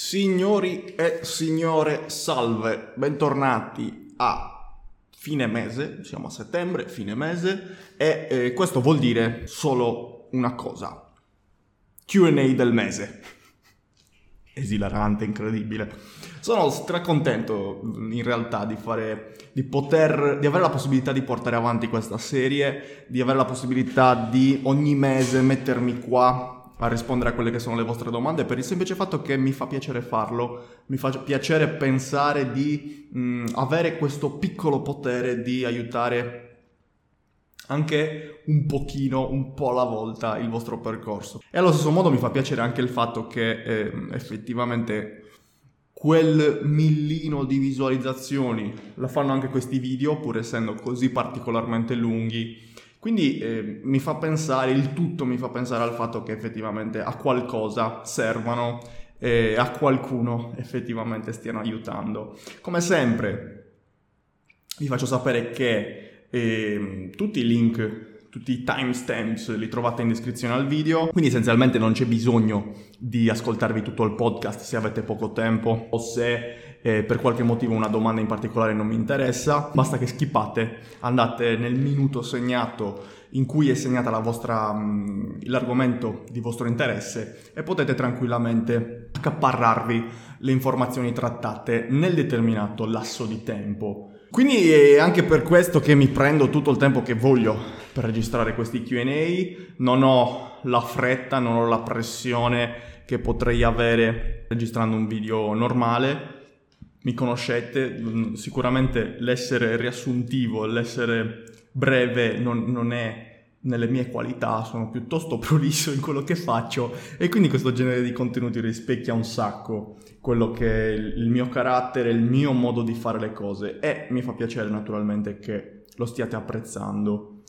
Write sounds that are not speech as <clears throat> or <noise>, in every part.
Signori e signore, salve, bentornati a fine mese, siamo a settembre, fine mese, e eh, questo vuol dire solo una cosa, QA del mese. Esilarante, incredibile. Sono stracontento in realtà di fare, di poter, di avere la possibilità di portare avanti questa serie, di avere la possibilità di ogni mese mettermi qua a rispondere a quelle che sono le vostre domande per il semplice fatto che mi fa piacere farlo, mi fa piacere pensare di mh, avere questo piccolo potere di aiutare anche un pochino, un po' alla volta il vostro percorso. E allo stesso modo mi fa piacere anche il fatto che eh, effettivamente quel millino di visualizzazioni la fanno anche questi video, pur essendo così particolarmente lunghi quindi eh, mi fa pensare, il tutto mi fa pensare al fatto che effettivamente a qualcosa servano e a qualcuno effettivamente stiano aiutando. Come sempre vi faccio sapere che eh, tutti i link tutti i timestamps li trovate in descrizione al video, quindi essenzialmente non c'è bisogno di ascoltarvi tutto il podcast se avete poco tempo o se eh, per qualche motivo una domanda in particolare non mi interessa, basta che skippate, andate nel minuto segnato in cui è segnata la vostra, mh, l'argomento di vostro interesse e potete tranquillamente accaparrarvi le informazioni trattate nel determinato lasso di tempo. Quindi è anche per questo che mi prendo tutto il tempo che voglio per registrare questi QA, non ho la fretta, non ho la pressione che potrei avere registrando un video normale mi conoscete, mm, sicuramente l'essere riassuntivo, l'essere breve non, non, è nelle mie qualità, sono piuttosto <laughs> prolisso in quello che faccio e quindi questo genere di contenuti rispecchia un sacco quello che è il mio carattere, il mio modo di fare le cose e mi fa piacere naturalmente che lo stiate apprezzando.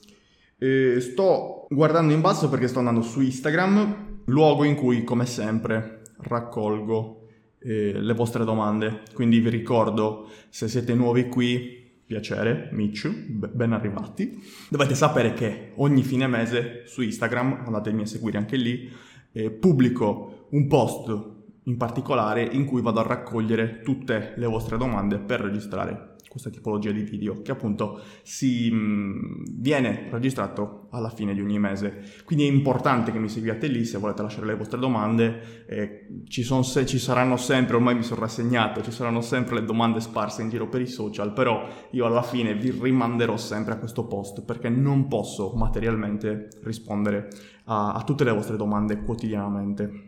E sto guardando in basso perché sto andando su Instagram, luogo in cui come sempre raccolgo eh, le vostre domande. Quindi vi ricordo, se siete nuovi qui, piacere, Mitch, ben arrivati. Dovete sapere che ogni fine mese su Instagram, andatemi a seguire anche lì, eh, pubblico un post in particolare in cui vado a raccogliere tutte le vostre domande per registrare questa tipologia di video che appunto si mh, mm, viene registrato alla fine di ogni mese. Quindi è importante che mi seguiate lì se volete lasciare le vostre domande. Eh, ci, se- ci, saranno sempre, ormai mi sono rassegnato, ci saranno sempre le domande sparse in giro per i social, però io alla fine vi rimanderò sempre a questo post perché non posso materialmente rispondere a, a tutte le vostre domande quotidianamente.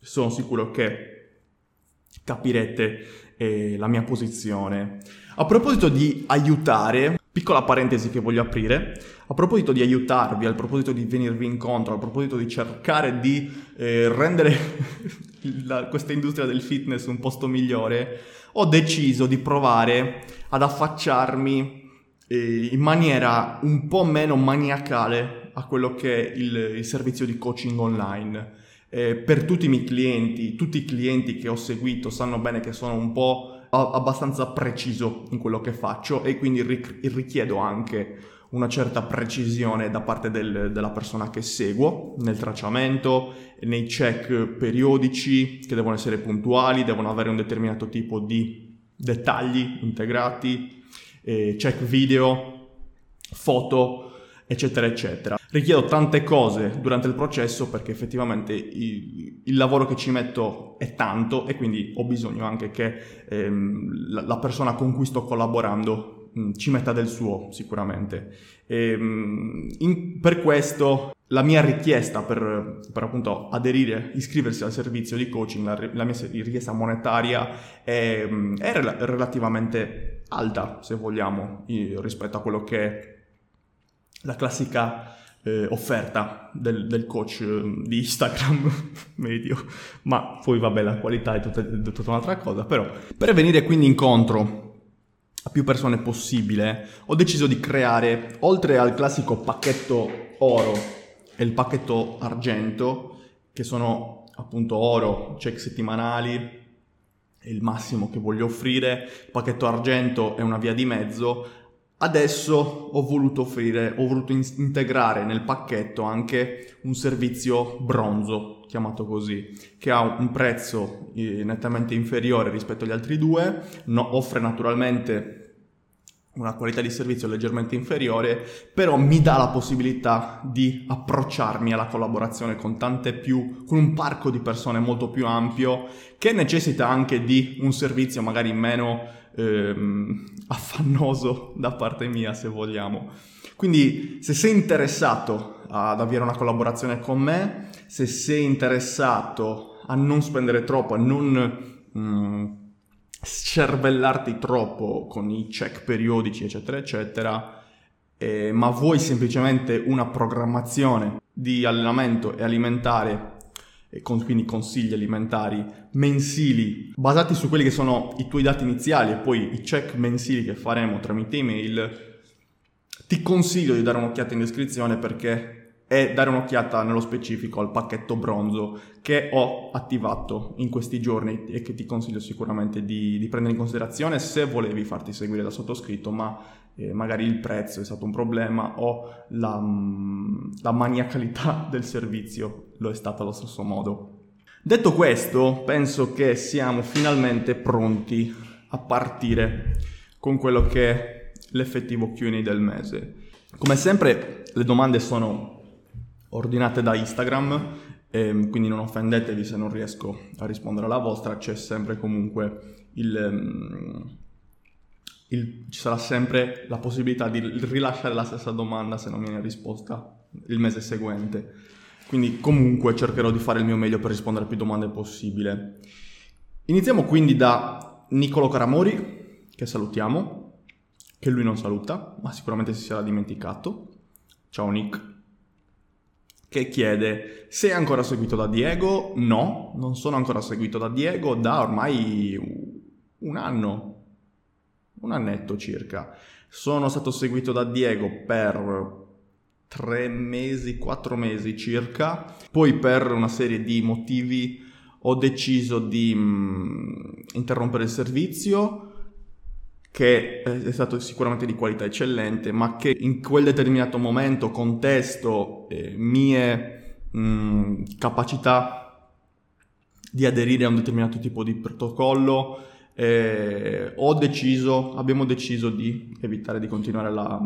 Sono sicuro che capirete eh, la mia posizione. A proposito di aiutare, piccola parentesi che voglio aprire, a proposito di aiutarvi, a proposito di venirvi incontro, a proposito di cercare di eh, rendere <laughs> la, questa industria del fitness un posto migliore, ho deciso di provare ad affacciarmi eh, in maniera un po' meno maniacale a quello che è il, il servizio di coaching online. Eh, per tutti i miei clienti, tutti i clienti che ho seguito sanno bene che sono un po' abbastanza preciso in quello che faccio e quindi richiedo anche una certa precisione da parte del, della persona che seguo nel tracciamento, nei check periodici che devono essere puntuali, devono avere un determinato tipo di dettagli integrati, eh, check video, foto, eccetera, eccetera. Richiedo tante cose durante il processo perché effettivamente il, il lavoro che ci metto è tanto e quindi ho bisogno anche che ehm, la, la, persona con cui sto collaborando mm, ci metta del suo sicuramente. E, ehm, in, per questo la mia richiesta per, per, appunto aderire, iscriversi al servizio di coaching, la, la mia richiesta monetaria è, è rel- relativamente alta, se vogliamo, rispetto a quello che è la classica eh, offerta del, del coach eh, di Instagram <laughs> medio, ma poi vabbè la qualità è tutta, tutta un'altra cosa, però per venire quindi incontro a più persone possibile ho deciso di creare, oltre al classico pacchetto oro e il pacchetto argento, che sono appunto oro, check settimanali, è il massimo che voglio offrire, il pacchetto argento è una via di mezzo, Adesso ho voluto offrire, ho voluto in- integrare nel pacchetto anche un servizio bronzo, chiamato così, che ha un prezzo eh, nettamente inferiore rispetto agli altri due, no, offre naturalmente una qualità di servizio leggermente inferiore, però mi dà la possibilità di approcciarmi alla collaborazione con tante più, con un parco di persone molto più ampio, che necessita anche di un servizio magari meno ehm, affannoso da parte mia, se vogliamo. Quindi se sei interessato ad avere una collaborazione con me, se sei interessato a non spendere troppo, a non mm, scervellarti troppo con i check periodici, eccetera, eccetera, eh, ma vuoi semplicemente una programmazione di allenamento e alimentare e con, quindi consigli alimentari mensili basati su quelli che sono i tuoi dati iniziali e poi i check mensili che faremo tramite email, ti consiglio di dare un'occhiata in descrizione perché è dare un'occhiata nello specifico al pacchetto bronzo che ho attivato in questi giorni e che ti consiglio sicuramente di, di prendere in considerazione se volevi farti seguire da sottoscritto, ma eh, magari il prezzo è stato un problema o la, mm, la maniacalità <laughs> del servizio lo è stata allo stesso modo. Detto questo, penso che siamo finalmente pronti a partire con quello che è l'effettivo Q&A del mese. Come sempre le domande sono ordinate da Instagram, ehm, quindi non offendetevi se non riesco a rispondere alla vostra, c'è sempre comunque il... Um, il, ci sarà sempre la possibilità di rilasciare la stessa domanda se non viene risposta il mese seguente. Quindi comunque cercherò di fare il mio meglio per rispondere a più domande possibile. Iniziamo quindi da Nicolo Caramori, che salutiamo, che lui non saluta, ma sicuramente si sarà dimenticato. Ciao Nick. Che chiede, sei ancora seguito da Diego? No, non sono ancora seguito da Diego da ormai un anno, un annetto circa. Sono stato seguito da Diego per tre mesi, quattro mesi circa. Poi per una serie di motivi ho deciso di mh, mm, interrompere il servizio che è stato sicuramente di qualità eccellente, ma che in quel determinato momento, contesto, eh, mie mh, mm, capacità di aderire a un determinato tipo di protocollo, eh, ho deciso, abbiamo deciso di evitare di continuare la,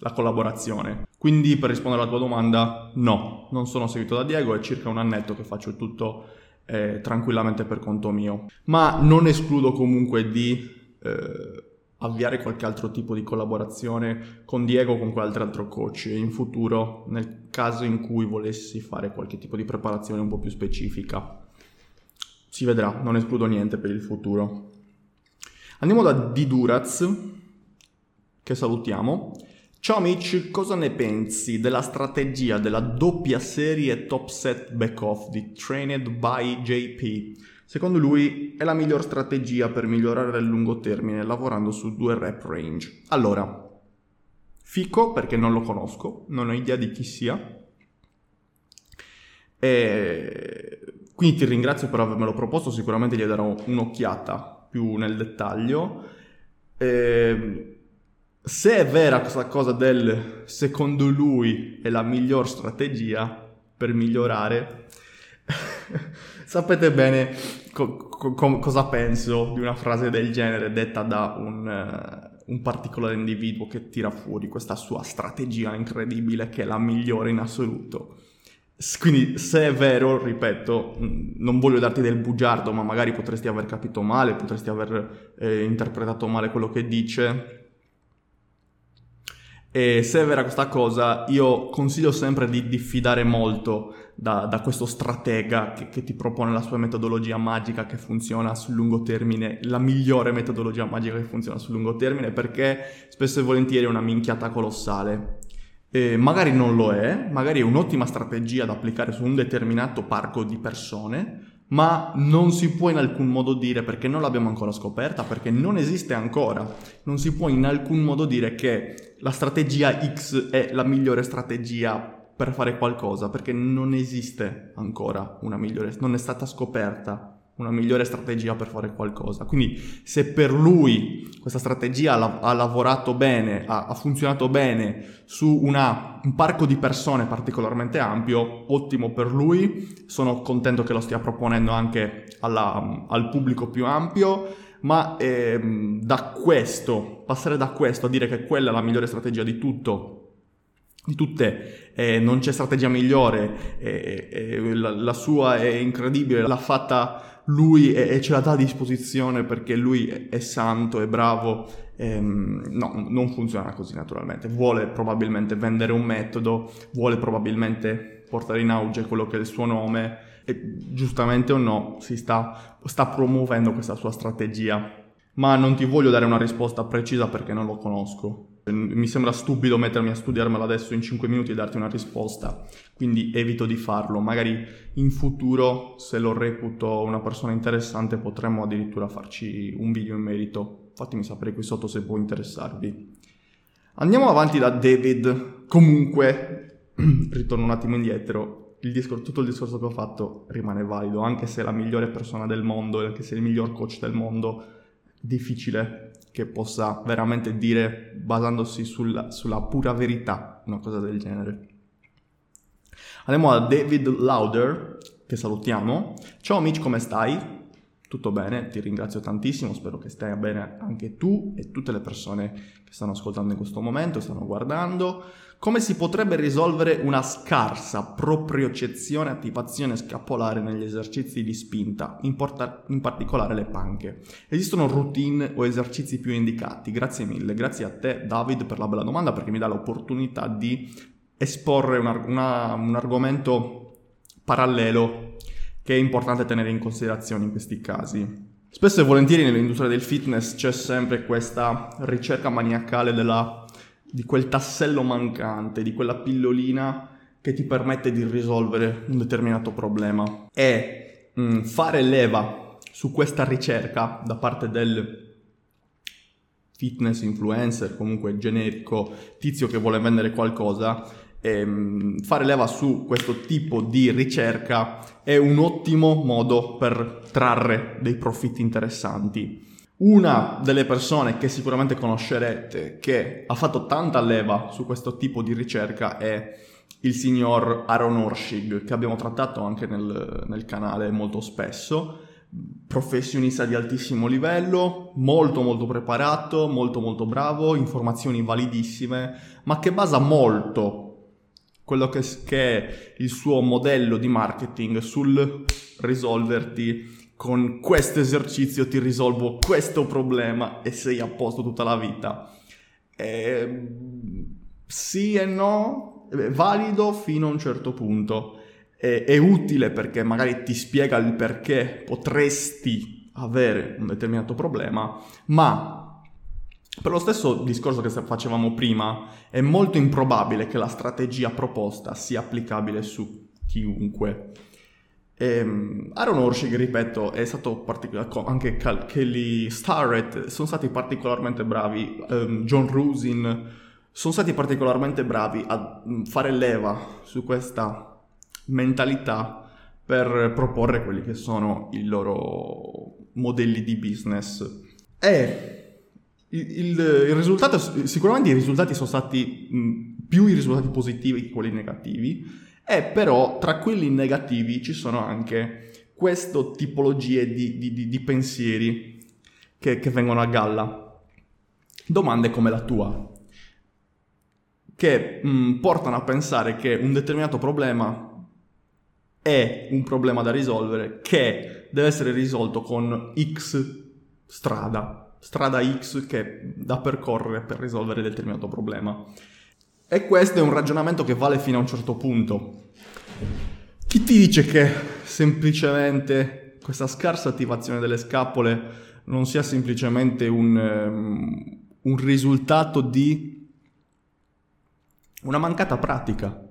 la, collaborazione. Quindi per rispondere alla tua domanda, no, non sono seguito da Diego, è circa un annetto che faccio tutto eh, tranquillamente per conto mio. Ma non escludo comunque di eh, avviare qualche altro tipo di collaborazione con Diego o con qualche altro coach in futuro nel caso in cui volessi fare qualche tipo di preparazione un po' più specifica. Si vedrà, non escludo niente per il futuro. Andiamo da Diduraz, che salutiamo. Ciao Mitch, cosa ne pensi della strategia della doppia serie top set back off di Trained by JP? Secondo lui è la miglior strategia per migliorare a lungo termine lavorando su due rep range. Allora, fico perché non lo conosco, non ho idea di chi sia. E quindi ti ringrazio per avermelo proposto, sicuramente gli darò un'occhiata più nel dettaglio. Eh, se è vera questa cosa del secondo lui è la miglior strategia per migliorare, <laughs> sapete bene co- co- cosa penso di una frase del genere detta da un, uh, un particolare individuo che tira fuori questa sua strategia incredibile che è la migliore in assoluto. Quindi se è vero, ripeto, non voglio darti del bugiardo, ma magari potresti aver capito male, potresti aver eh, interpretato male quello che dice. E se è vera questa cosa, io consiglio sempre di diffidare molto da, da questo stratega che, che, ti propone la sua metodologia magica che funziona sul lungo termine, la migliore metodologia magica che funziona sul lungo termine, perché spesso e volentieri è una minchiata colossale. Eh, magari non lo è, magari è un'ottima strategia da applicare su un determinato parco di persone, ma non si può in alcun modo dire, perché non l'abbiamo ancora scoperta, perché non esiste ancora, non si può in alcun modo dire che la strategia X è la migliore strategia per fare qualcosa, perché non esiste ancora una migliore, non è stata scoperta una migliore strategia per fare qualcosa. Quindi se per lui questa strategia ha, ha lavorato bene, ha, ha, funzionato bene su una, un parco di persone particolarmente ampio, ottimo per lui, sono contento che lo stia proponendo anche alla, al pubblico più ampio, ma ehm, da questo, passare da questo a dire che quella è la migliore strategia di tutto di tutte, eh, non c'è strategia migliore, eh, eh, la, la, sua è incredibile, l'ha fatta lui e, e ce la dà a disposizione perché lui è, è santo, è bravo. Ehm, no, non funziona così naturalmente. Vuole probabilmente vendere un metodo, vuole probabilmente portare in auge quello che è il suo nome e giustamente o no si sta, sta promuovendo questa sua strategia. Ma non ti voglio dare una risposta precisa perché non lo conosco mi sembra stupido mettermi a studiarmelo adesso in 5 minuti e darti una risposta, quindi evito di farlo. Magari in futuro, se lo reputo una persona interessante, potremmo addirittura farci un video in merito. Fatemi sapere qui sotto se può interessarvi. Andiamo avanti da David. Comunque, <clears throat> ritorno un attimo indietro. Il discor- tutto il discorso che ho fatto rimane valido, anche se è la migliore persona del mondo, anche se è il miglior coach del mondo, difficile che possa veramente dire, basandosi sulla, sulla pura verità, una cosa del genere. Andiamo a David Lauder, che salutiamo. Ciao amici, come stai? Tutto bene, ti ringrazio tantissimo, spero che stai bene anche tu e tutte le persone che stanno ascoltando in questo momento, stanno guardando. Come si potrebbe risolvere una scarsa propriocezione attivazione scapolare negli esercizi di spinta, in, porta- in, particolare le panche? Esistono routine o esercizi più indicati? Grazie mille, grazie a te David per la bella domanda perché mi dà l'opportunità di esporre una, una, un argomento parallelo che è importante tenere in considerazione in questi casi. Spesso e volentieri nell'industria del fitness c'è sempre questa ricerca maniacale della di quel tassello mancante, di quella pillolina che ti permette di risolvere un determinato problema. E mh, mm, fare leva su questa ricerca da parte del fitness influencer, comunque generico, tizio che vuole vendere qualcosa, e, mh, fare leva su questo tipo di ricerca è un ottimo modo per trarre dei profitti interessanti. Una delle persone che sicuramente conoscerete che ha fatto tanta leva su questo tipo di ricerca è il signor Aaron Orshig, che abbiamo trattato anche nel, nel canale molto spesso, professionista di altissimo livello, molto molto preparato, molto molto bravo, informazioni validissime, ma che basa molto quello che, che è il suo modello di marketing sul risolverti con questo esercizio ti risolvo questo problema e sei a posto tutta la vita. Eh, sì e no, è valido fino a un certo punto. È, è utile perché magari ti spiega il perché potresti avere un determinato problema, ma per lo stesso discorso che facevamo prima, è molto improbabile che la strategia proposta sia applicabile su chiunque. Ehm, Aaron Orshig, ripeto, è stato particolare, anche Cal- Kelly Starrett sono stati particolarmente bravi, um, John Rusin sono stati particolarmente bravi a mm, fare leva su questa mentalità per proporre quelli che sono i loro modelli di business. E il, il, risultato, sicuramente i risultati sono stati mm, più i risultati positivi che quelli negativi, e però tra quelli negativi ci sono anche queste tipologie di, di, di, di pensieri che, che vengono a galla. Domande come la tua, che mh, mm, portano a pensare che un determinato problema è un problema da risolvere che deve essere risolto con X strada, strada X che da percorrere per risolvere determinato problema. E questo è un ragionamento che vale fino a un certo punto. Chi ti dice che semplicemente questa scarsa attivazione delle scappole non sia semplicemente un, um, un risultato di una mancata pratica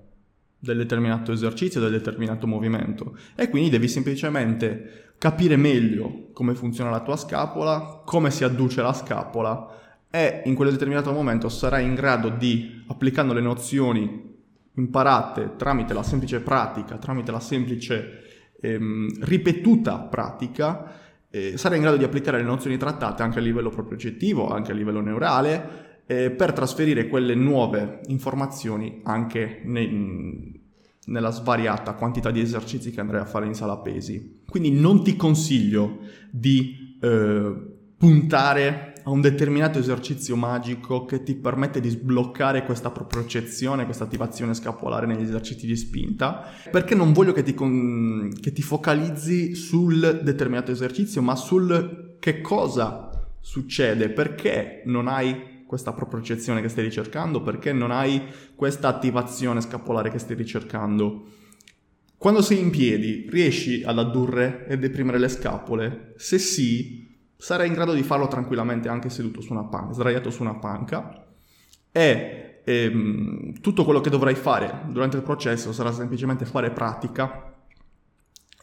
del determinato esercizio, del determinato movimento e quindi devi semplicemente capire meglio come funziona la tua scapola, come si adduce la scapola e in quel determinato momento sarai in grado di, applicando le nozioni imparate tramite la semplice pratica, tramite la semplice ehm, ripetuta pratica eh, sarai in grado di applicare le nozioni trattate anche a livello proprio oggettivo, anche a livello neurale, eh, per trasferire quelle nuove informazioni anche nei, nella svariata quantità di esercizi che andrai a fare in sala pesi. Quindi non ti consiglio di eh, puntare a un determinato esercizio magico che ti permette di sbloccare questa propriocezione, questa attivazione scapolare negli esercizi di spinta, perché non voglio che ti, con... che ti focalizzi sul determinato esercizio, ma sul che cosa succede, perché non hai questa propriocezione che stai ricercando, perché non hai questa attivazione scapolare che stai ricercando. Quando sei in piedi, riesci ad addurre e deprimere le scapole? Se sì, sarai in grado di farlo tranquillamente anche seduto su una panca, sdraiato su una panca e ehm, tutto quello che dovrai fare durante il processo sarà semplicemente fare pratica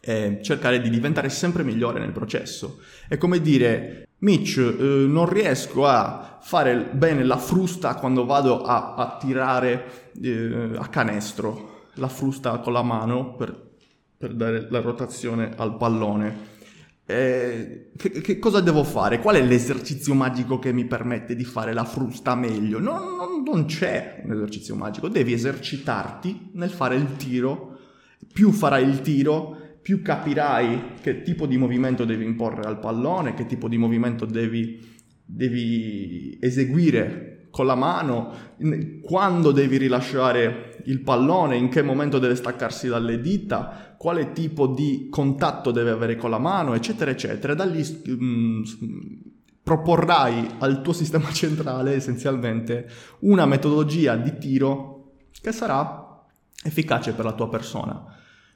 e cercare di diventare sempre migliore nel processo. È come dire, Mitch, eh, non riesco a fare bene la frusta quando vado a, a tirare eh, a canestro, la frusta con la mano per, per dare la rotazione al pallone eh, che, che, cosa devo fare? Qual è l'esercizio magico che mi permette di fare la frusta meglio? Non, non, non c'è un esercizio magico, devi esercitarti nel fare il tiro. Più farai il tiro, più capirai che tipo di movimento devi imporre al pallone, che tipo di movimento devi, devi eseguire con la mano, quando devi rilasciare il pallone, in che momento deve staccarsi dalle dita, quale tipo di contatto deve avere con la mano, eccetera, eccetera. Da lì mh, mm, proporrai al tuo sistema <laughs> centrale essenzialmente una metodologia di tiro che sarà efficace per la tua persona.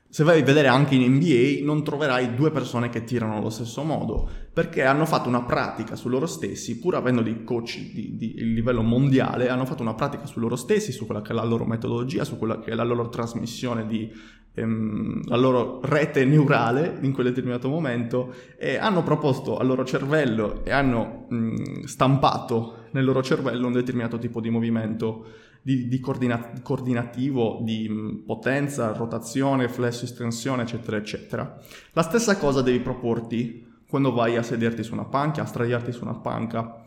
Se vai a vedere anche in NBA non troverai due persone che tirano allo stesso modo, perché hanno fatto una pratica su loro stessi, pur avendo dei coach di, di, di, livello mondiale, hanno fatto una pratica su loro stessi, su quella che è la loro metodologia, su quella che è la loro trasmissione di ehm, la loro rete neurale in quel determinato momento e hanno proposto al loro cervello e hanno mh, stampato nel loro cervello un determinato tipo di movimento di, di coordina- coordinativo, di mh, potenza, rotazione, flesso, estensione, eccetera, eccetera. La stessa cosa devi proporti quando vai a sederti su una panca, a straiarti su una panca.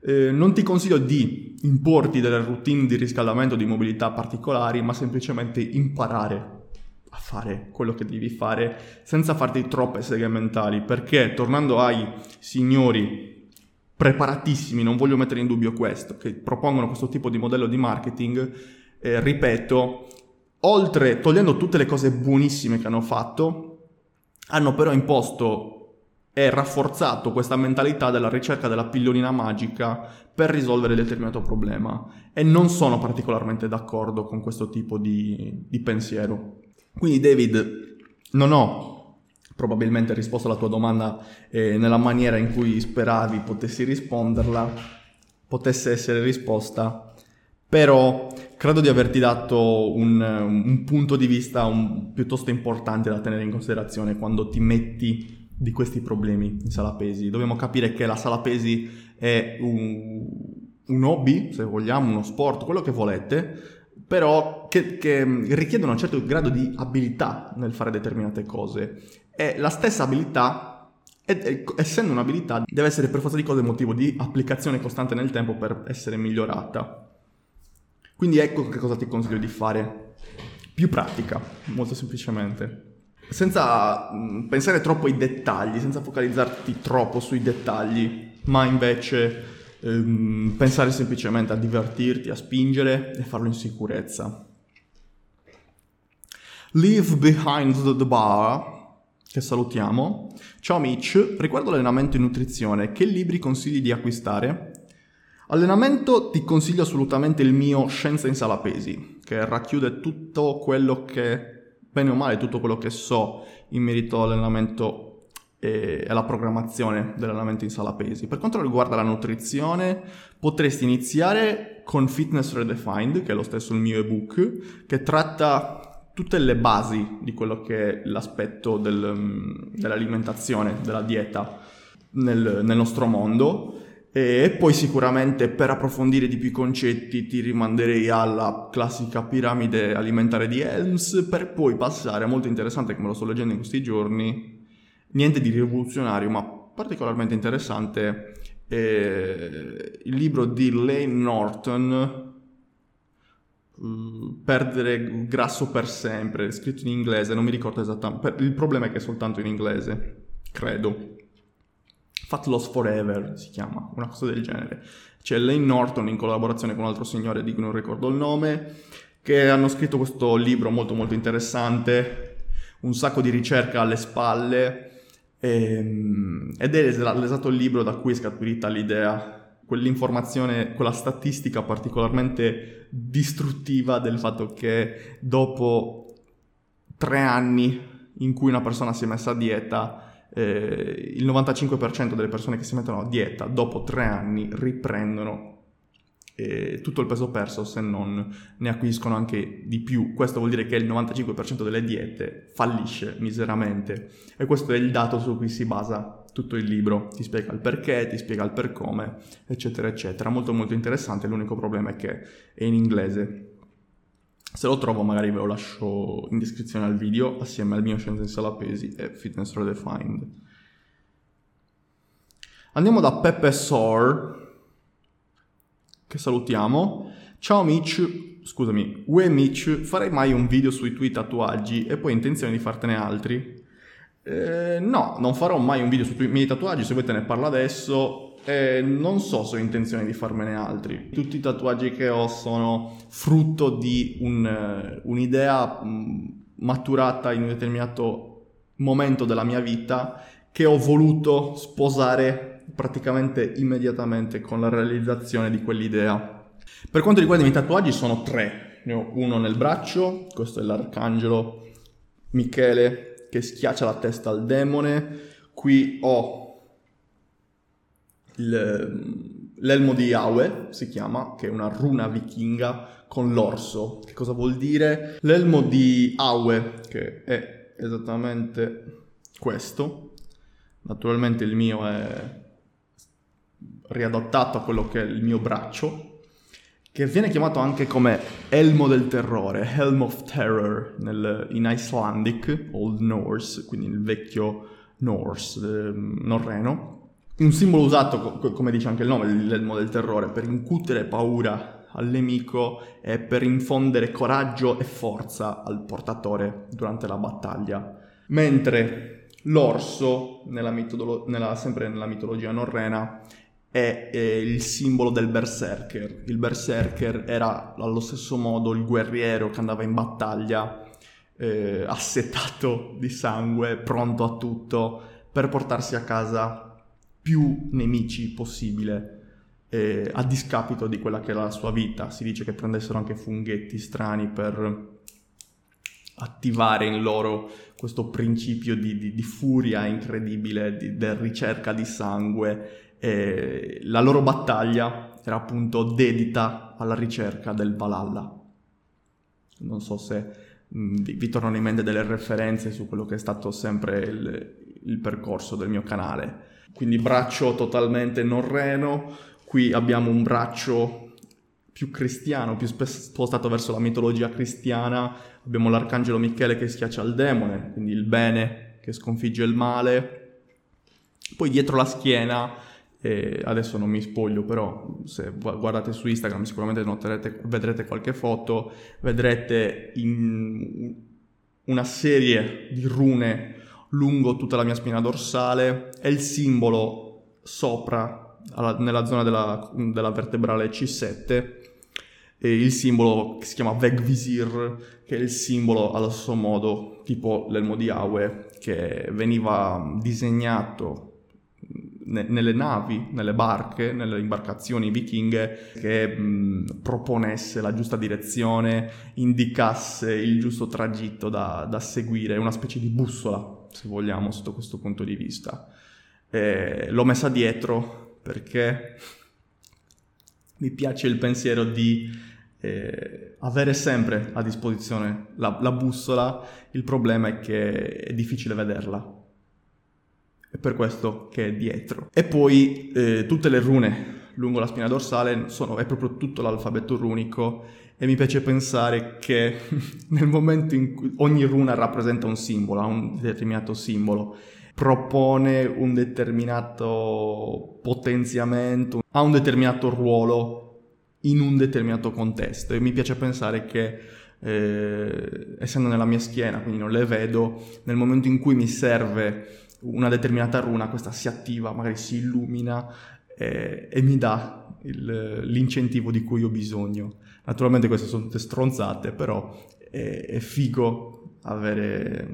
Eh, non ti consiglio di importi delle routine di riscaldamento, di mobilità particolari, ma semplicemente imparare a fare quello che devi fare senza farti troppe seghe mentali, perché tornando ai signori preparatissimi, non voglio mettere in dubbio questo, che propongono questo tipo di modello di marketing, eh, ripeto, oltre, togliendo tutte le cose buonissime che hanno fatto, hanno però imposto e rafforzato questa mentalità della ricerca della pillolina magica per risolvere determinato problema e non sono particolarmente d'accordo con questo tipo di, di pensiero. Quindi David, non ho probabilmente risposto alla tua domanda eh, nella maniera in cui speravi potessi risponderla, potesse essere risposta, però credo di averti dato un, un punto di vista un, piuttosto importante da tenere in considerazione quando ti metti di questi problemi in sala pesi. Dobbiamo capire che la sala pesi è un, un hobby, se vogliamo, uno sport, quello che volete, però che, che, richiedono un certo grado di abilità nel fare determinate cose. E la stessa abilità, essendo un'abilità, deve essere per forza di cose motivo di applicazione costante nel tempo per essere migliorata. Quindi ecco che cosa ti consiglio di fare. Più pratica, molto semplicemente. Senza pensare troppo ai dettagli, senza focalizzarti troppo sui dettagli, ma invece ehm, pensare semplicemente a divertirti, a spingere e farlo in sicurezza. Leave behind the bar, che salutiamo. Ciao Mitch, riguardo l'allenamento e nutrizione, che libri consigli di acquistare? Allenamento ti consiglio assolutamente il mio Scienza in sala pesi, che racchiude tutto quello che, bene o male, tutto quello che so in merito all'allenamento e alla programmazione dell'allenamento in sala pesi. Per quanto riguarda la nutrizione, potresti iniziare con Fitness Redefined, che è lo stesso il mio ebook, che tratta tutte le basi di quello che è l'aspetto del, dell'alimentazione, della dieta nel, nel nostro mondo. E poi sicuramente per approfondire di più i concetti ti rimanderei alla classica piramide alimentare di Helms per poi passare molto interessante che me lo sto leggendo in questi giorni, niente di rivoluzionario ma particolarmente interessante, eh, il libro di Lane Norton, uh, Perdere grasso per sempre, scritto in inglese, non mi ricordo esattamente, il problema è che è soltanto in inglese, credo. Fat Loss Forever si chiama, una cosa del genere. C'è Lane Norton in collaborazione con un altro signore di cui non ricordo il nome, che hanno scritto questo libro molto molto interessante, un sacco di ricerca alle spalle, ehm, ed è l'esatto libro da cui è scaturita l'idea, quell'informazione, quella statistica particolarmente distruttiva del fatto che dopo tre anni in cui una persona si è messa a dieta, eh, il 95% delle persone che si mettono a dieta dopo tre anni riprendono tutto il peso perso se non ne acquisiscono anche di più. Questo vuol dire che il 95% delle diete fallisce miseramente e questo è il dato su cui si basa tutto il libro. Ti spiega il perché, ti spiega il per come, eccetera, eccetera. Molto molto interessante, l'unico problema è che è in inglese se lo trovo magari ve lo lascio in descrizione al video assieme al mio Scienza in Sala Pesi e Fitness Redefined. Andiamo da Peppe Sor, che salutiamo. Ciao Mitch, scusami, Ue Mitch, farei mai un video sui tuoi tatuaggi e poi intenzione di fartene altri? Eh, no, non farò mai un video sui miei tatuaggi, se vuoi te ne parlo adesso, eh, non so se ho intenzione di farmene altri. Tutti i tatuaggi che ho sono frutto di un, eh, un'idea mh, maturata in un determinato momento della mia vita che ho voluto sposare praticamente immediatamente con la realizzazione di quell'idea. Per quanto riguarda i miei tatuaggi sono tre. Ne ho uno nel braccio, questo è l'arcangelo Michele che schiaccia la testa al demone. Qui ho il, l'elmo di Yahweh si chiama, che è una runa vichinga con l'orso. Che cosa vuol dire? L'elmo di Yahweh, che è esattamente questo. Naturalmente il mio è riadattato a quello che è il mio braccio, che viene chiamato anche come elmo del terrore, Helm of Terror nel, in Icelandic, Old Norse, quindi il vecchio Norse, eh, norreno un simbolo usato, come dice anche il nome, l'elmo del terrore, per incutere paura al nemico e per infondere coraggio e forza al portatore durante la battaglia. Mentre l'orso, nella mitolo- nella, sempre nella mitologia norrena, è, è, il simbolo del berserker. Il berserker era allo stesso modo il guerriero che andava in battaglia eh, assetato di sangue, pronto a tutto, per portarsi a casa più nemici possibile eh, a discapito di quella che era la sua vita. Si dice che prendessero anche funghetti strani per attivare in loro questo principio di, di, di furia incredibile, di, di, ricerca di sangue. E la loro battaglia era appunto dedita alla ricerca del Valhalla. Non so se mh, vi tornano in mente delle referenze su quello che è stato sempre il, il percorso del mio canale. Quindi braccio totalmente norreno, qui abbiamo un braccio più cristiano, più spostato verso la mitologia cristiana, abbiamo l'arcangelo Michele che schiaccia il demone, quindi il bene che sconfigge il male, poi dietro la schiena, eh, adesso non mi spoglio però se guardate su Instagram sicuramente noterete, vedrete qualche foto, vedrete una serie di rune lungo tutta la mia spina dorsale, è il simbolo sopra, alla, nella zona della, della, vertebrale C7, e il simbolo che si chiama Vegvisir, che è il simbolo allo stesso modo, tipo l'elmo di Aue, che veniva disegnato nelle navi, nelle barche, nelle imbarcazioni vichinghe che mh, proponesse la giusta direzione, indicasse il giusto tragitto da, da seguire, una specie di bussola se vogliamo, sotto questo punto di vista. Eh, l'ho messa dietro perché mi piace il pensiero di eh, avere sempre a disposizione la, la bussola, il problema è che è difficile vederla. È per questo che è dietro. E poi eh, tutte le rune lungo la spina dorsale sono, è proprio tutto l'alfabeto runico e mi piace pensare che <laughs> nel momento in cui ogni runa rappresenta un simbolo, ha un determinato simbolo, propone un determinato potenziamento, ha un determinato ruolo in un determinato contesto e mi piace pensare che eh, essendo nella mia schiena, quindi non le vedo, nel momento in cui mi serve una determinata runa, questa si attiva, magari si illumina eh, e mi dà il, l'incentivo di cui ho bisogno. Naturalmente queste sono tutte stronzate, però è, è figo avere...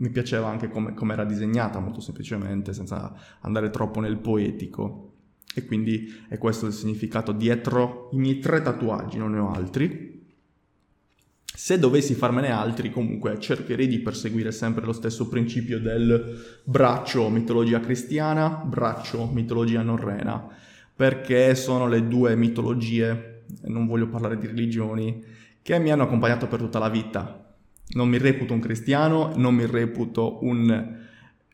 Mi piaceva anche come, come era disegnata, molto semplicemente, senza andare troppo nel poetico. E quindi è questo il significato dietro i miei tre tatuaggi, non ne ho altri. Se dovessi farmene altri, comunque cercherei di perseguire sempre lo stesso principio del braccio mitologia cristiana, braccio mitologia norrena, perché sono le due mitologie non voglio parlare di religioni, che mi hanno accompagnato per tutta la vita. Non mi reputo un cristiano, non mi reputo un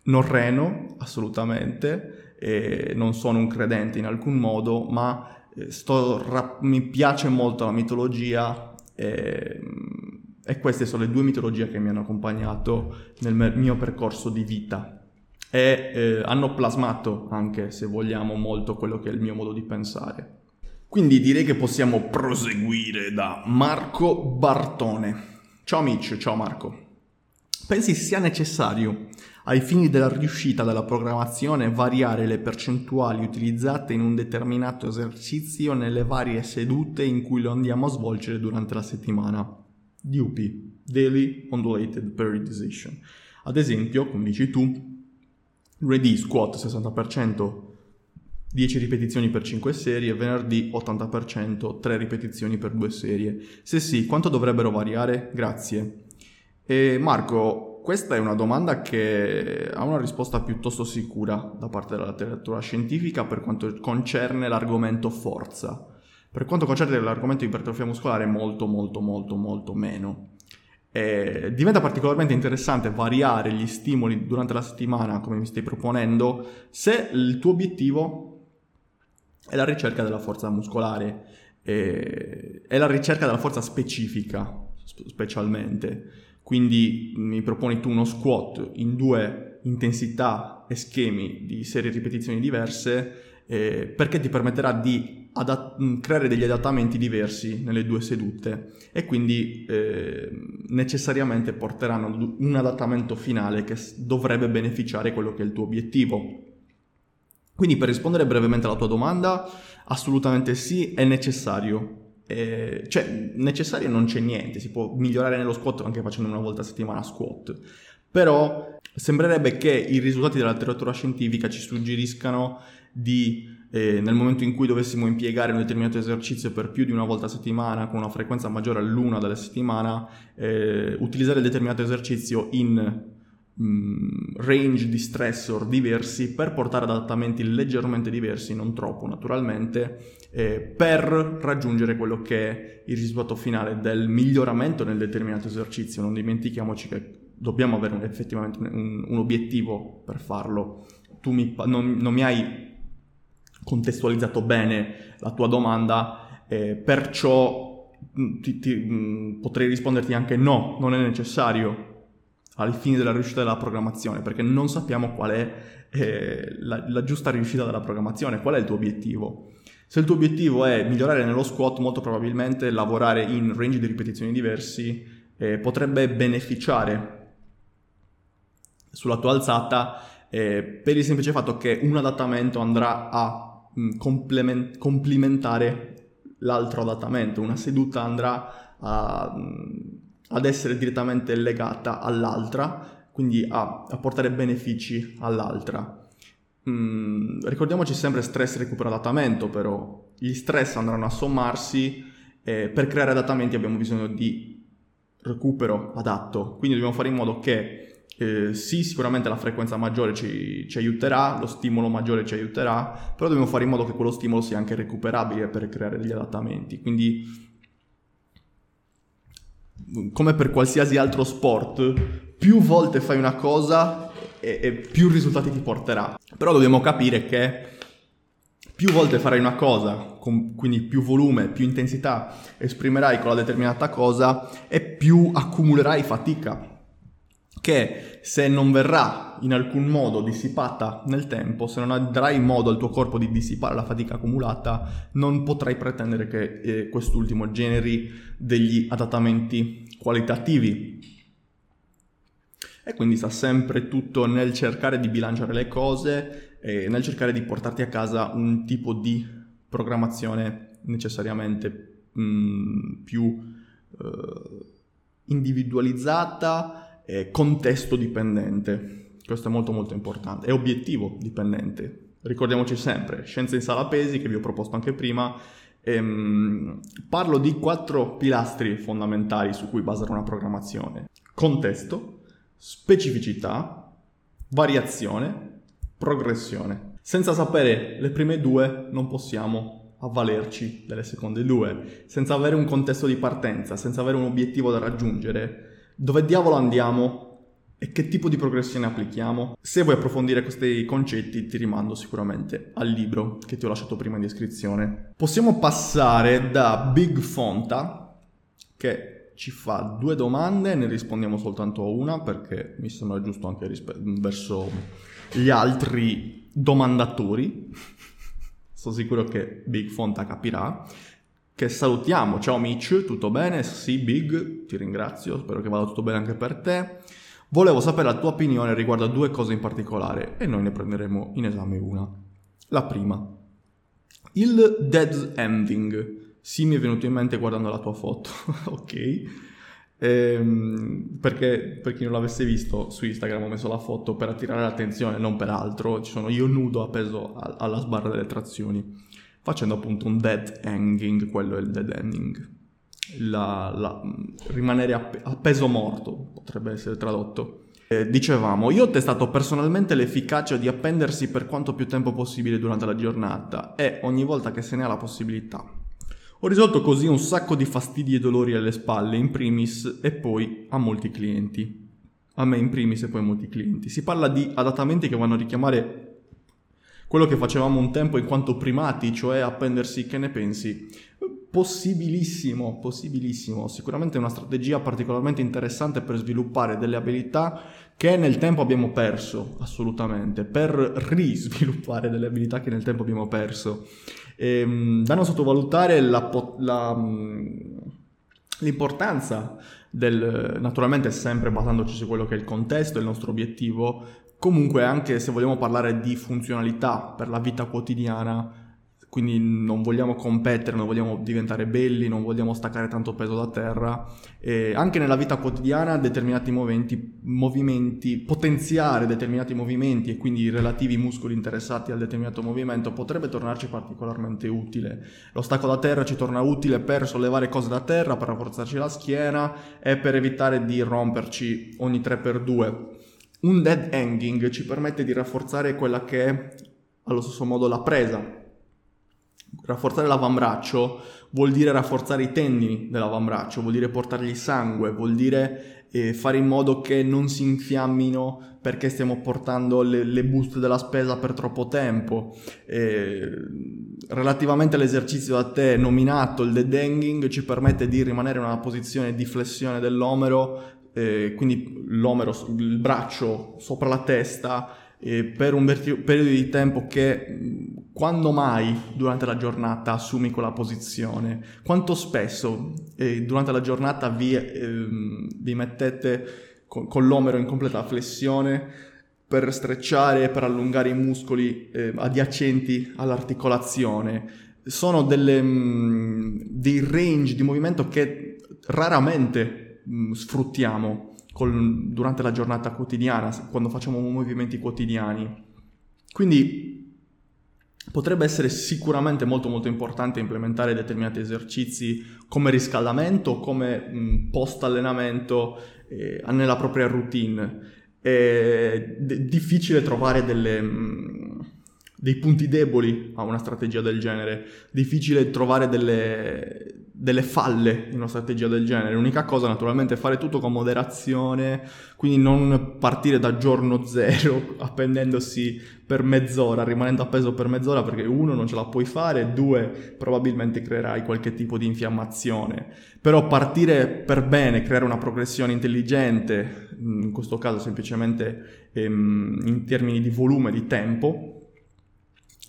norreno, assolutamente, non sono un credente in alcun modo, ma eh, sto, mi piace molto la mitologia e, e queste sono le due mitologie che mi hanno accompagnato nel mio percorso di vita e eh, hanno plasmato anche, se vogliamo, molto quello che è il mio modo di pensare. Quindi direi che possiamo proseguire da Marco Bartone. Ciao Mitch, ciao Marco. Pensi sia necessario, ai fini della riuscita della programmazione, variare le percentuali utilizzate in un determinato esercizio nelle varie sedute in cui lo andiamo a svolgere durante la settimana? DUP, Daily Undulated Periodization. Ad esempio, come dici tu, lunedì squat 60%, 10 ripetizioni per 5 serie, venerdì 80%, 3 ripetizioni per 2 serie. Se sì, quanto dovrebbero variare? Grazie. E Marco, questa è una domanda che ha una risposta piuttosto sicura da parte della letteratura scientifica per quanto concerne l'argomento forza. Per quanto concerne l'argomento ipertrofia muscolare, molto, molto, molto, molto meno. E diventa particolarmente interessante variare gli stimoli durante la settimana, come mi stai proponendo, se il tuo obiettivo è la ricerca della forza muscolare, è la ricerca della forza specifica specialmente. Quindi mi proponi tu uno squat in due intensità e schemi di serie ripetizioni diverse eh, perché ti permetterà di adat- creare degli adattamenti diversi nelle due sedute e quindi eh, necessariamente porteranno un adattamento finale che dovrebbe beneficiare quello che è il tuo obiettivo. Quindi per rispondere brevemente alla tua domanda, assolutamente sì, è necessario. Eh, cioè, necessario non c'è niente, si può migliorare nello squat anche facendo una volta a settimana squat. Però sembrerebbe che i risultati della letteratura scientifica ci suggeriscano di, eh, nel momento in cui dovessimo impiegare un determinato esercizio per più di una volta a settimana, con una frequenza maggiore all'una della settimana, eh, utilizzare il determinato esercizio in Mm, range di stressor diversi per portare adattamenti leggermente diversi, non troppo naturalmente, eh, per raggiungere quello che è il risultato finale del miglioramento nel determinato esercizio. Non dimentichiamoci che dobbiamo avere un, effettivamente un, un, obiettivo per farlo. Tu mi, non, non, mi hai contestualizzato bene la tua domanda, eh, perciò mm, ti, ti, mm, potrei risponderti anche no, non è necessario al fine della riuscita della programmazione, perché non sappiamo qual è eh, la, la, giusta riuscita della programmazione, qual è il tuo obiettivo. Se il tuo obiettivo è migliorare nello squat, molto probabilmente lavorare in range di ripetizioni diversi eh, potrebbe beneficiare sulla tua alzata eh, per il semplice fatto che un adattamento andrà a mm, complement- complementare l'altro adattamento, una seduta andrà a... Mm, ad essere direttamente legata all'altra, quindi a, a portare benefici all'altra. Mm, ricordiamoci sempre stress recupero adattamento però, gli stress andranno a sommarsi e per creare adattamenti abbiamo bisogno di recupero adatto, quindi dobbiamo fare in modo che eh, sì, sicuramente la frequenza maggiore ci, ci, aiuterà, lo stimolo maggiore ci aiuterà, però dobbiamo fare in modo che quello stimolo sia anche recuperabile per creare degli adattamenti. Quindi come per qualsiasi altro sport, più volte fai una cosa e, e più risultati ti porterà. Però dobbiamo capire che più volte farai una cosa, con, quindi più volume, più intensità esprimerai con la determinata cosa e più accumulerai fatica che se non verrà in alcun modo dissipata nel tempo, se non darai modo al tuo corpo di dissipare la fatica accumulata, non potrai pretendere che eh, quest'ultimo generi degli adattamenti qualitativi. E quindi sta sempre tutto nel cercare di bilanciare le cose e nel cercare di portarti a casa un tipo di programmazione necessariamente mh, più eh, individualizzata eh, contesto dipendente. Questo è molto molto importante. È obiettivo dipendente. Ricordiamoci sempre, scienza in sala pesi, che vi ho proposto anche prima, ehm, parlo di quattro pilastri fondamentali su cui basare una programmazione. Contesto, specificità, variazione, progressione. Senza sapere le prime due non possiamo avvalerci delle seconde due. Senza avere un contesto di partenza, senza avere un obiettivo da raggiungere, dove diavolo andiamo e che tipo di progressione applichiamo. Se vuoi approfondire questi concetti ti rimando sicuramente al libro che ti ho lasciato prima in descrizione. Possiamo passare da Big Fonta che ci fa due domande, ne rispondiamo soltanto a una perché mi sembra giusto anche rispe- verso gli altri domandatori. <laughs> Sono sicuro che Big Fonta capirà che salutiamo. Ciao Mitch, tutto bene? Sì, Big, ti ringrazio, spero che vada tutto bene anche per te. Volevo sapere la tua opinione riguardo a due cose in particolare e noi ne prenderemo in esame una. La prima, il dead ending. Sì, mi è venuto in mente guardando la tua foto, <laughs> ok? Ehm, perché per chi non l'avesse visto su Instagram ho messo la foto per attirare l'attenzione, non per altro. Ci sono io nudo appeso alla sbarra delle trazioni facendo appunto un dead hanging, quello è il dead ending. La, la, rimanere a, a, peso morto potrebbe essere tradotto. Eh, dicevamo, io ho testato personalmente l'efficacia di appendersi per quanto più tempo possibile durante la giornata e ogni volta che se ne ha la possibilità. Ho risolto così un sacco di fastidi e dolori alle spalle, in primis e poi a molti clienti. A me in primis e poi a molti clienti. Si parla di adattamenti che vanno a richiamare quello che facevamo un tempo in quanto primati, cioè appendersi, che ne pensi? Possibilissimo, possibilissimo, sicuramente è una strategia particolarmente interessante per sviluppare delle abilità che nel tempo abbiamo perso, assolutamente, per risviluppare delle abilità che nel tempo abbiamo perso. Ehm, da non sottovalutare la, la, l'importanza del, naturalmente sempre basandoci su quello che è il contesto, il nostro obiettivo, Comunque, anche se vogliamo parlare di funzionalità per la vita quotidiana, quindi non vogliamo competere, non vogliamo diventare belli, non vogliamo staccare tanto peso da terra, e anche nella vita quotidiana determinati movimenti, movimenti, potenziare determinati movimenti e quindi i relativi muscoli interessati al determinato movimento potrebbe tornarci particolarmente utile. Lo stacco da terra ci torna utile per sollevare cose da terra, per rafforzarci la schiena e per evitare di romperci ogni 3x2 un dead hanging ci permette di rafforzare quella che è allo stesso modo la presa. Rafforzare l'avambraccio vuol dire rafforzare i tendini dell'avambraccio, vuol dire portargli sangue, vuol dire eh, fare in modo che non si infiammino perché stiamo portando le, le buste della spesa per troppo tempo. Eh, relativamente all'esercizio da te nominato, il dead hanging ci permette di rimanere in una posizione di flessione dell'omero eh, quindi l'omero, il braccio sopra la testa, eh, per un verti- periodo di tempo che quando mai durante la giornata assumi quella posizione? Quanto spesso eh, durante la giornata vi, ehm, vi mettete con, con, l'omero in completa flessione per strecciare per allungare i muscoli eh, adiacenti all'articolazione? Sono delle, mh, dei range di movimento che raramente mh, sfruttiamo col, durante la giornata quotidiana, quando facciamo movimenti quotidiani. Quindi potrebbe essere sicuramente molto molto importante implementare determinati esercizi come riscaldamento, come post allenamento eh, nella propria routine. È d- difficile trovare delle, mh, dei punti deboli a una strategia del genere, difficile trovare delle, delle falle in una strategia del genere. L'unica cosa naturalmente è fare tutto con moderazione, quindi non partire da giorno <laughs> zero appendendosi per mezz'ora, rimanendo appeso per mezz'ora perché uno non ce la puoi fare, due probabilmente creerai qualche tipo di infiammazione. Però partire per bene, creare una progressione intelligente, in questo caso semplicemente ehm, in termini di volume, di tempo,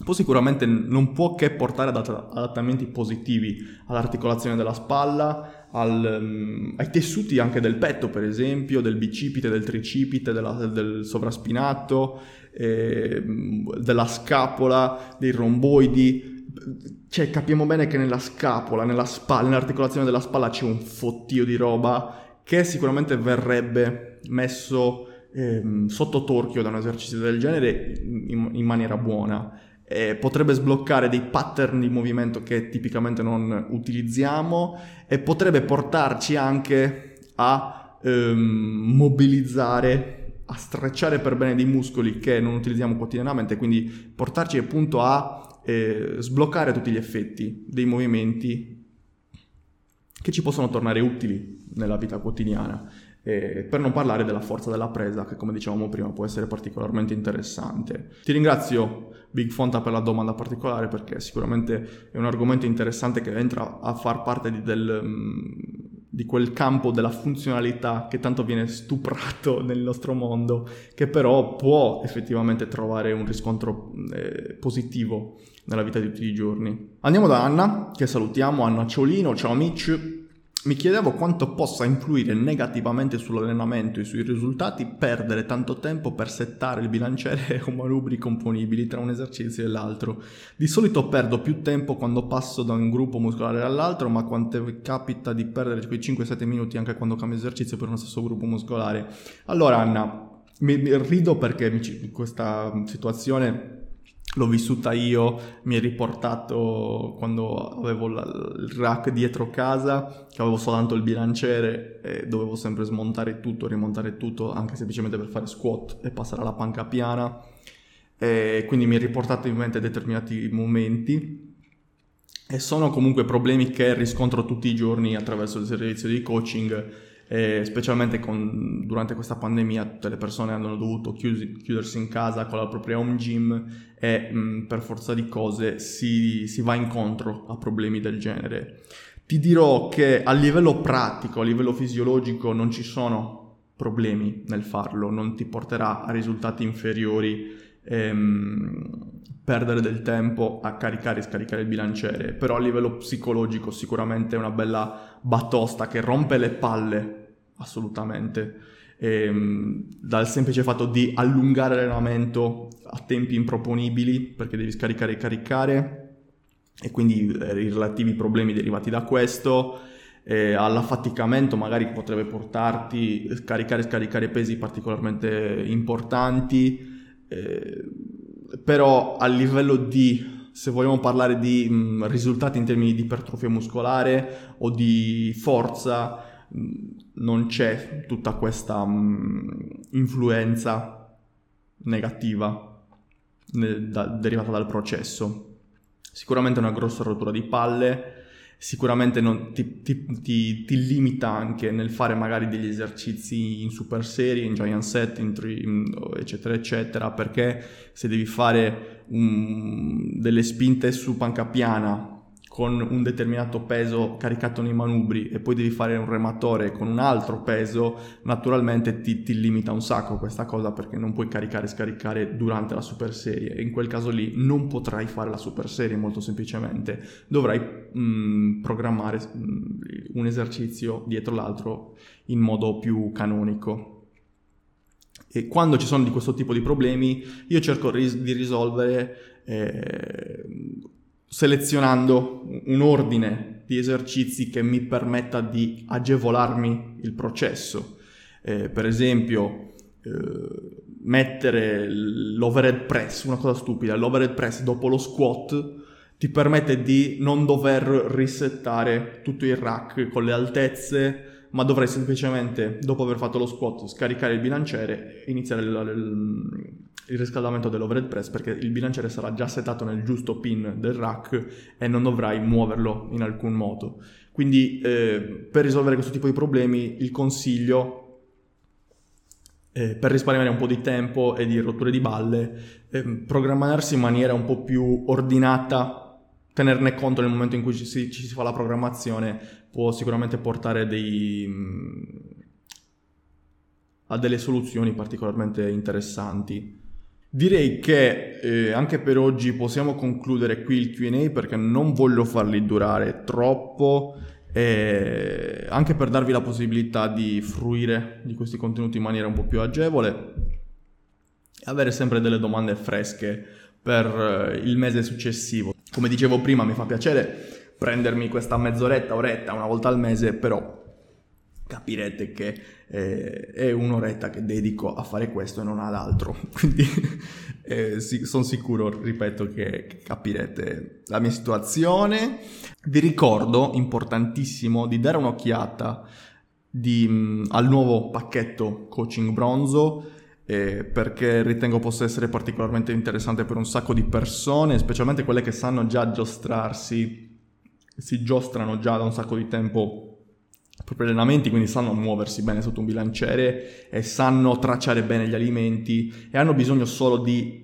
può sicuramente non può che portare ad adattamenti positivi all'articolazione della spalla, al, um, ai tessuti anche del petto, per esempio, del bicipite, del tricipite, della, del sovraspinato, eh, della scapola, dei romboidi. Cioè, capiamo bene che nella scapola, nella spalla, nell'articolazione della spalla c'è un fottio di roba che sicuramente verrebbe messo ehm, sotto torchio da un esercizio del genere in, in maniera buona eh, potrebbe sbloccare dei pattern di movimento che tipicamente non utilizziamo e potrebbe portarci anche a ehm, mobilizzare, a strecciare per bene dei muscoli che non utilizziamo quotidianamente, quindi portarci appunto a eh, sbloccare tutti gli effetti dei movimenti che ci possono tornare utili nella vita quotidiana. Eh, per non parlare della forza della presa, che come dicevamo prima può essere particolarmente interessante. Ti ringrazio Big Fonta per la domanda particolare perché sicuramente è un argomento interessante che entra a far parte di, del, mm, di quel campo della funzionalità che tanto viene stuprato <laughs> nel nostro mondo, che però può effettivamente trovare un riscontro eh, positivo nella vita di tutti i giorni. Andiamo da Anna, che salutiamo, Anna Ciolino, ciao amici. Mi chiedevo quanto possa influire negativamente sull'allenamento e sui risultati perdere tanto tempo per settare il bilanciere <laughs> o manubri componibili tra un esercizio e l'altro. Di solito perdo più tempo quando passo da un gruppo muscolare all'altro, ma quante capita di perdere quei 5-7 minuti anche quando cambio esercizio per uno stesso gruppo muscolare? Allora Anna, mi, rido perché questa situazione l'ho vissuta io, mi è riportato quando avevo la, il rack dietro casa, che avevo soltanto il bilanciere e dovevo sempre smontare tutto, rimontare tutto, anche semplicemente per fare squat e passare alla panca piana. E quindi mi è riportato in mente determinati momenti e sono comunque problemi che riscontro tutti i giorni attraverso il servizio di coaching e specialmente con, durante questa pandemia tutte le persone hanno dovuto chiusi, chiudersi in casa con la propria home gym e mh, per forza di cose si, si va incontro a problemi del genere. Ti dirò che a livello pratico, a livello fisiologico non ci sono problemi nel farlo, non ti porterà a risultati inferiori ehm, perdere del tempo a caricare e scaricare il bilanciere, però a livello psicologico sicuramente è una bella batosta che rompe le palle, assolutamente, ehm, dal semplice fatto di allungare l'allenamento a tempi improponibili, perché devi scaricare e caricare, e quindi eh, i relativi problemi derivati da questo, eh, all'affaticamento magari potrebbe portarti a scaricare e scaricare pesi particolarmente importanti, eh, però a livello di, se vogliamo parlare di mh, risultati in termini di ipertrofia muscolare o di forza, mh, non c'è tutta questa mh, influenza negativa ne, da, derivata dal processo. Sicuramente una grossa rottura di palle, sicuramente non, ti, ti, ti, ti, limita anche nel fare magari degli esercizi in super serie, in giant set, in tri, eccetera, eccetera, perché se devi fare un, delle spinte su panca piana con un determinato peso caricato nei manubri e poi devi fare un rematore con un altro peso, naturalmente ti, ti limita un sacco questa cosa perché non puoi caricare e scaricare durante la super serie. In quel caso lì non potrai fare la super serie molto semplicemente, dovrai mh, mm, programmare mh, mm, un esercizio dietro l'altro in modo più canonico. E quando ci sono di questo tipo di problemi, io cerco ris- di risolvere eh, selezionando un ordine di esercizi che mi permetta di agevolarmi il processo. Eh, per esempio, eh, mettere l'overhead press, una cosa stupida, l'overhead press dopo lo squat ti permette di non dover risettare tutto il rack con le altezze, ma dovrai semplicemente, dopo aver fatto lo squat, scaricare il bilanciere e iniziare il riscaldamento dell'overhead press perché il bilanciere sarà già settato nel giusto pin del rack e non dovrai muoverlo in alcun modo. Quindi eh, per risolvere questo tipo di problemi il consiglio eh, per risparmiare un po' di tempo e di rotture di balle, eh, programmarsi in maniera un po' più ordinata, tenerne conto nel momento in cui ci si, ci si fa la programmazione, può sicuramente portare dei, mh, a delle soluzioni particolarmente interessanti. Direi che eh, anche per oggi possiamo concludere qui il QA perché non voglio farli durare troppo, eh, anche per darvi la possibilità di fruire di questi contenuti in maniera un po' più agevole e avere sempre delle domande fresche per eh, il mese successivo. Come dicevo prima, mi fa piacere prendermi questa mezz'oretta, oretta, una volta al mese, però capirete che eh, è un'oretta che dedico a fare questo e non ad altro. <laughs> Quindi eh, sì, sono sicuro, ripeto, che, capirete la mia situazione. Vi ricordo, importantissimo, di dare un'occhiata di, al nuovo pacchetto coaching bronzo. Eh, perché ritengo possa essere particolarmente interessante per un sacco di persone, specialmente quelle che sanno già giostrarsi, si giostrano già da un sacco di tempo propri allenamenti, quindi sanno muoversi bene sotto un bilanciere e sanno tracciare bene gli alimenti e hanno bisogno solo di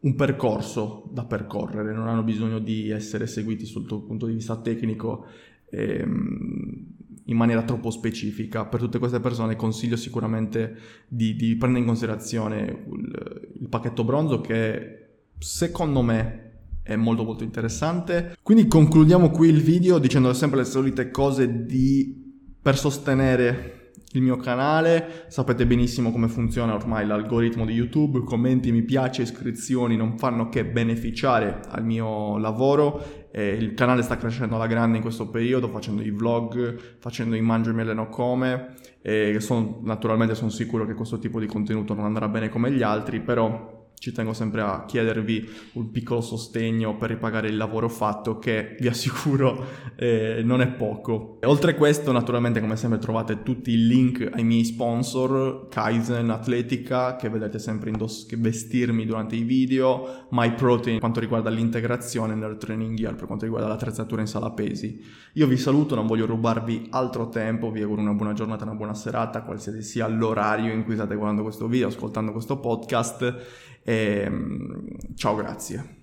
un percorso da percorrere, non hanno bisogno di essere seguiti sul punto di vista tecnico ehm, in maniera troppo specifica. Per tutte queste persone consiglio sicuramente di, di prendere in considerazione il, il pacchetto bronzo che secondo me è molto molto interessante. Quindi concludiamo qui il video dicendo sempre le solite cose di per sostenere il mio canale. Sapete benissimo come funziona ormai l'algoritmo di YouTube, commenti, mi piace, iscrizioni non fanno che beneficiare al mio lavoro. Eh, il canale sta crescendo alla grande in questo periodo, facendo i vlog, facendo i mangio e mi come. E son, naturalmente sono sicuro che questo tipo di contenuto non andrà bene come gli altri, però ci tengo sempre a chiedervi un piccolo sostegno per ripagare il lavoro fatto che vi assicuro eh, non è poco. E oltre a questo naturalmente come sempre trovate tutti i link ai miei sponsor Kaizen Atletica che vedete sempre indoss- vestirmi durante i video, MyProtein per quanto riguarda l'integrazione nel training gear per quanto riguarda l'attrezzatura in sala pesi. Io vi saluto, non voglio rubarvi altro tempo, vi auguro una buona giornata, una buona serata, qualsiasi sia l'orario in cui state guardando questo video, ascoltando questo podcast e, ehm, ciao, grazie.